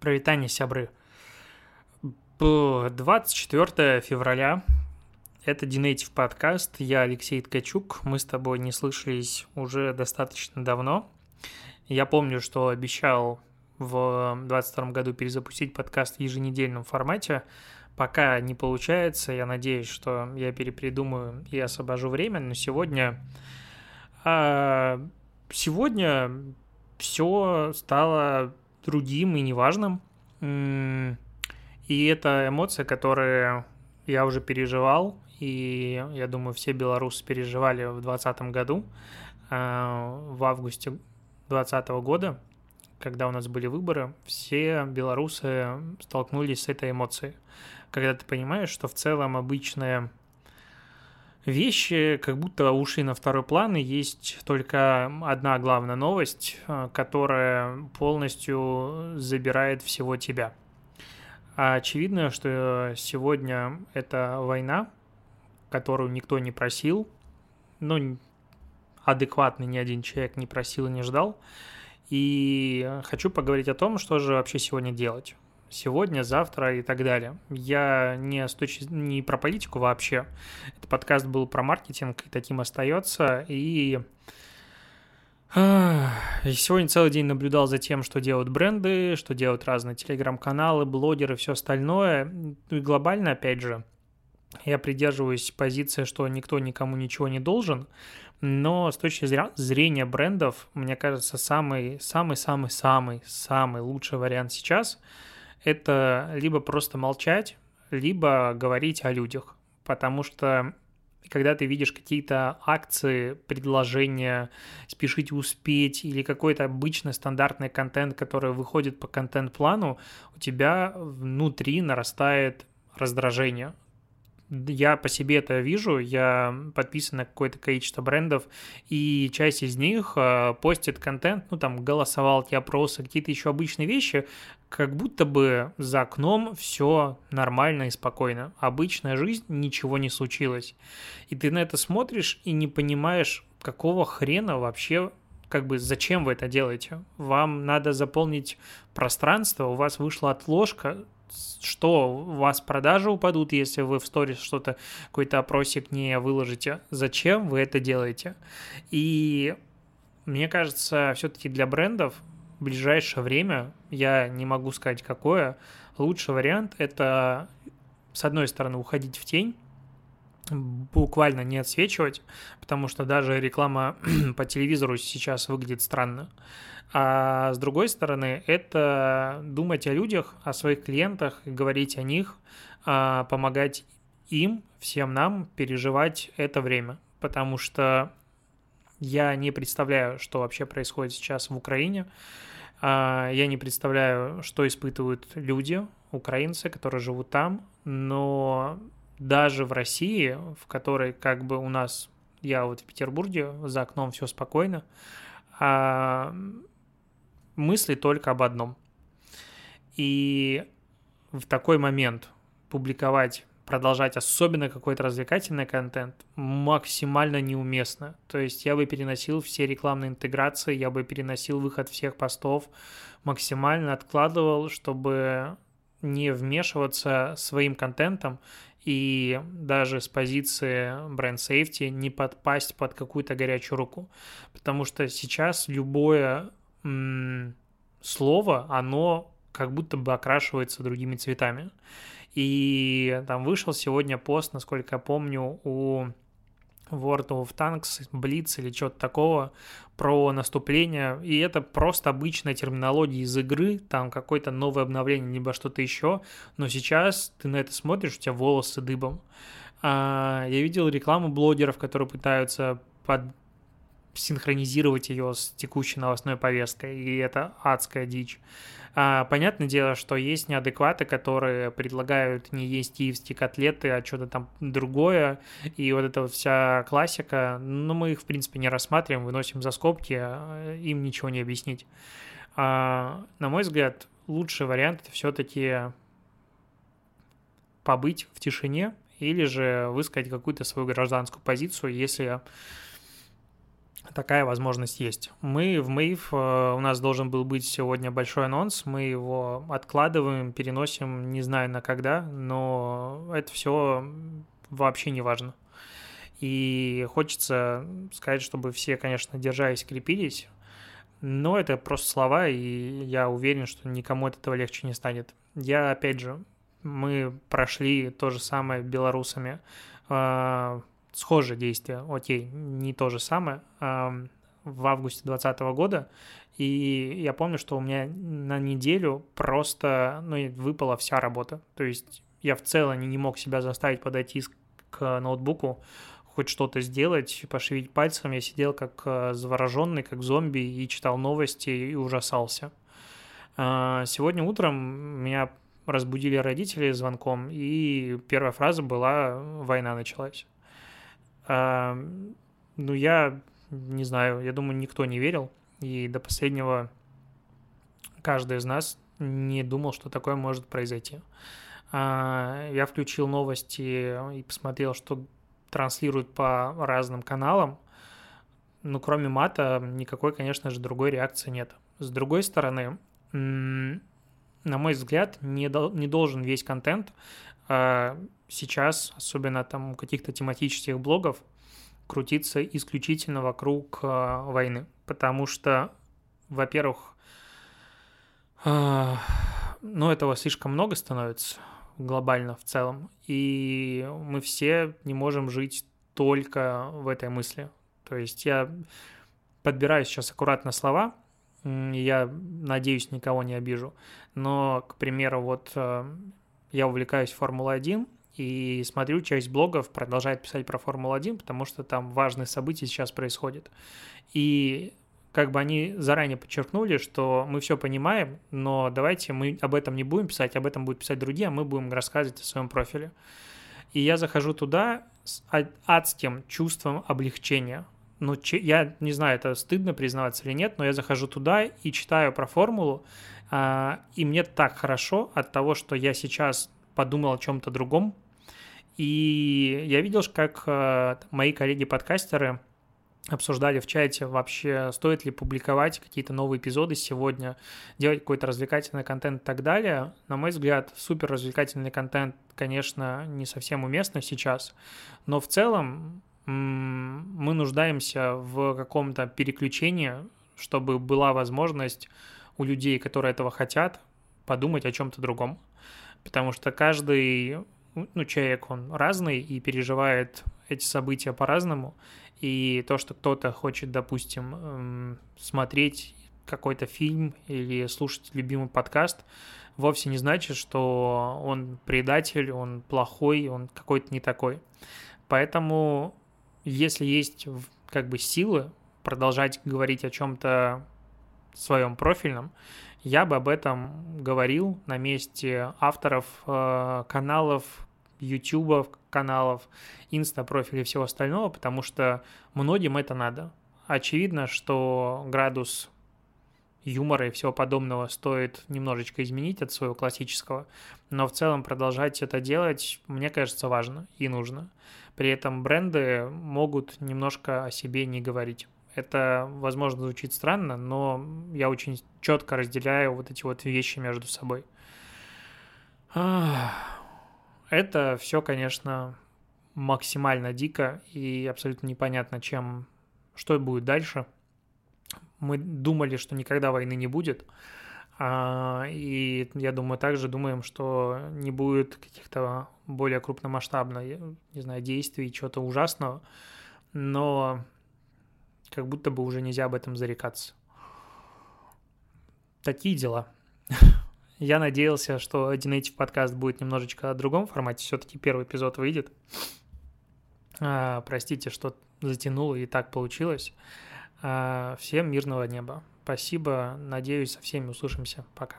Провитание сябры. 24 февраля. Это Динейтив подкаст. Я Алексей Ткачук. Мы с тобой не слышались уже достаточно давно. Я помню, что обещал в 2022 году перезапустить подкаст в еженедельном формате. Пока не получается. Я надеюсь, что я перепридумаю и освобожу время. Но сегодня... А, сегодня все стало другим и неважным. И это эмоция, которые я уже переживал, и я думаю, все белорусы переживали в 2020 году, а, в августе 2020 года, когда у нас были выборы, все белорусы столкнулись с этой эмоцией. Когда ты понимаешь, что в целом обычная вещи как будто ушли на второй план, и есть только одна главная новость, э, которая полностью забирает всего тебя. А очевидно, что сегодня это война, которую никто не просил, ну, адекватный ни один человек не просил и не ждал. И хочу поговорить о том, что же вообще сегодня делать сегодня, завтра и так далее. Я не, с точки, не про политику вообще. Этот подкаст был про маркетинг, и таким остается. И Сегодня целый день наблюдал за тем, что делают бренды, что делают разные телеграм-каналы, блогеры, все остальное. Ну и глобально, опять же, я придерживаюсь позиции, что никто никому ничего не должен, но с точки зрения брендов, мне кажется, самый, самый, самый, самый, самый лучший вариант сейчас – это либо просто молчать, либо говорить о людях. Потому что когда ты видишь какие-то акции, предложения, спешить успеть или какой-то обычный стандартный контент, который выходит по контент-плану, у тебя внутри нарастает раздражение я по себе это вижу, я подписан на какое-то количество брендов, и часть из них э, постит контент, ну там голосовалки, опросы, какие-то еще обычные вещи, как будто бы за окном все нормально и спокойно. Обычная жизнь, ничего не случилось. И ты на это смотришь и не понимаешь, какого хрена вообще как бы зачем вы это делаете? Вам надо заполнить пространство, у вас вышла отложка, что у вас продажи упадут, если вы в сторис что-то, какой-то опросик не выложите. Зачем вы это делаете? И мне кажется, все-таки для брендов в ближайшее время, я не могу сказать какое, лучший вариант – это, с одной стороны, уходить в тень, буквально не отсвечивать, потому что даже реклама по телевизору сейчас выглядит странно. А с другой стороны, это думать о людях, о своих клиентах, говорить о них, а, помогать им, всем нам переживать это время. Потому что я не представляю, что вообще происходит сейчас в Украине. А, я не представляю, что испытывают люди, украинцы, которые живут там. Но даже в России, в которой как бы у нас, я вот в Петербурге, за окном все спокойно, а, мысли только об одном. И в такой момент публиковать, продолжать особенно какой-то развлекательный контент максимально неуместно. То есть я бы переносил все рекламные интеграции, я бы переносил выход всех постов, максимально откладывал, чтобы не вмешиваться своим контентом и даже с позиции бренд safety не подпасть под какую-то горячую руку. Потому что сейчас любое слово, оно как будто бы окрашивается другими цветами. И там вышел сегодня пост, насколько я помню, у World of Tanks, Blitz или что-то такого про наступление, и это просто обычная терминология из игры, там какое-то новое обновление, либо что-то еще, но сейчас ты на это смотришь, у тебя волосы дыбом. А, я видел рекламу блогеров, которые пытаются под синхронизировать ее с текущей новостной повесткой, и это адская дичь. А, понятное дело, что есть неадекваты, которые предлагают не есть киевские котлеты, а что-то там другое, и вот эта вся классика, ну, мы их, в принципе, не рассматриваем, выносим за скобки, а им ничего не объяснить. А, на мой взгляд, лучший вариант это все-таки побыть в тишине или же высказать какую-то свою гражданскую позицию, если такая возможность есть. Мы в Мэйв, э, у нас должен был быть сегодня большой анонс, мы его откладываем, переносим, не знаю на когда, но это все вообще не важно. И хочется сказать, чтобы все, конечно, держались, крепились, но это просто слова, и я уверен, что никому от этого легче не станет. Я, опять же, мы прошли то же самое белорусами. Схожие действия, окей, не то же самое, в августе 2020 года. И я помню, что у меня на неделю просто ну, выпала вся работа. То есть я в целом не мог себя заставить подойти к ноутбуку, хоть что-то сделать, пошевелить пальцем. Я сидел как э, завороженный, как зомби, и читал новости и ужасался. А, сегодня утром меня разбудили родители звонком, и первая фраза была «война началась». Ну, я не знаю, я думаю, никто не верил, и до последнего каждый из нас не думал, что такое может произойти. А, я включил новости и посмотрел, что транслируют по разным каналам. Ну, кроме мата, никакой, конечно же, другой реакции нет. С другой стороны, на мой взгляд, не, дол- не должен весь контент сейчас, особенно там у каких-то тематических блогов, крутиться исключительно вокруг э, войны. Потому что, во-первых, э, ну, этого слишком много становится глобально в целом, и мы все не можем жить только в этой мысли. То есть я подбираю сейчас аккуратно слова, я надеюсь, никого не обижу. Но, к примеру, вот я увлекаюсь Формулой-1 и смотрю, часть блогов продолжает писать про Формулу-1, потому что там важные события сейчас происходят. И как бы они заранее подчеркнули, что мы все понимаем, но давайте мы об этом не будем писать, об этом будут писать другие, а мы будем рассказывать о своем профиле. И я захожу туда с адским чувством облегчения ну, я не знаю, это стыдно признаваться или нет, но я захожу туда и читаю про формулу, а, и мне так хорошо от того, что я сейчас подумал о чем-то другом, и я видел, как а, мои коллеги-подкастеры обсуждали в чате вообще, стоит ли публиковать какие-то новые эпизоды сегодня, делать какой-то развлекательный контент и так далее. На мой взгляд, супер развлекательный контент, конечно, не совсем уместно сейчас, но в целом мы нуждаемся в каком-то переключении, чтобы была возможность у людей, которые этого хотят, подумать о чем-то другом. Потому что каждый ну, человек, он разный и переживает эти события по-разному. И то, что кто-то хочет, допустим, смотреть какой-то фильм или слушать любимый подкаст, вовсе не значит, что он предатель, он плохой, он какой-то не такой. Поэтому если есть как бы силы продолжать говорить о чем-то своем профильном, я бы об этом говорил на месте авторов э, каналов, ютубов, каналов, инста-профилей и всего остального, потому что многим это надо. Очевидно, что градус юмора и всего подобного стоит немножечко изменить от своего классического, но в целом продолжать это делать, мне кажется, важно и нужно. При этом бренды могут немножко о себе не говорить. Это, возможно, звучит странно, но я очень четко разделяю вот эти вот вещи между собой. Это все, конечно, максимально дико и абсолютно непонятно, чем, что будет дальше – мы думали, что никогда войны не будет. А, и я думаю, также думаем, что не будет каких-то более крупномасштабных, не знаю, действий, чего-то ужасного, но как будто бы уже нельзя об этом зарекаться. Такие дела. Я надеялся, что Native подкаст будет немножечко о другом формате. Все-таки первый эпизод выйдет. А, простите, что затянуло и так получилось. А, всем мирного неба. Спасибо. Надеюсь, со всеми услышимся. Пока.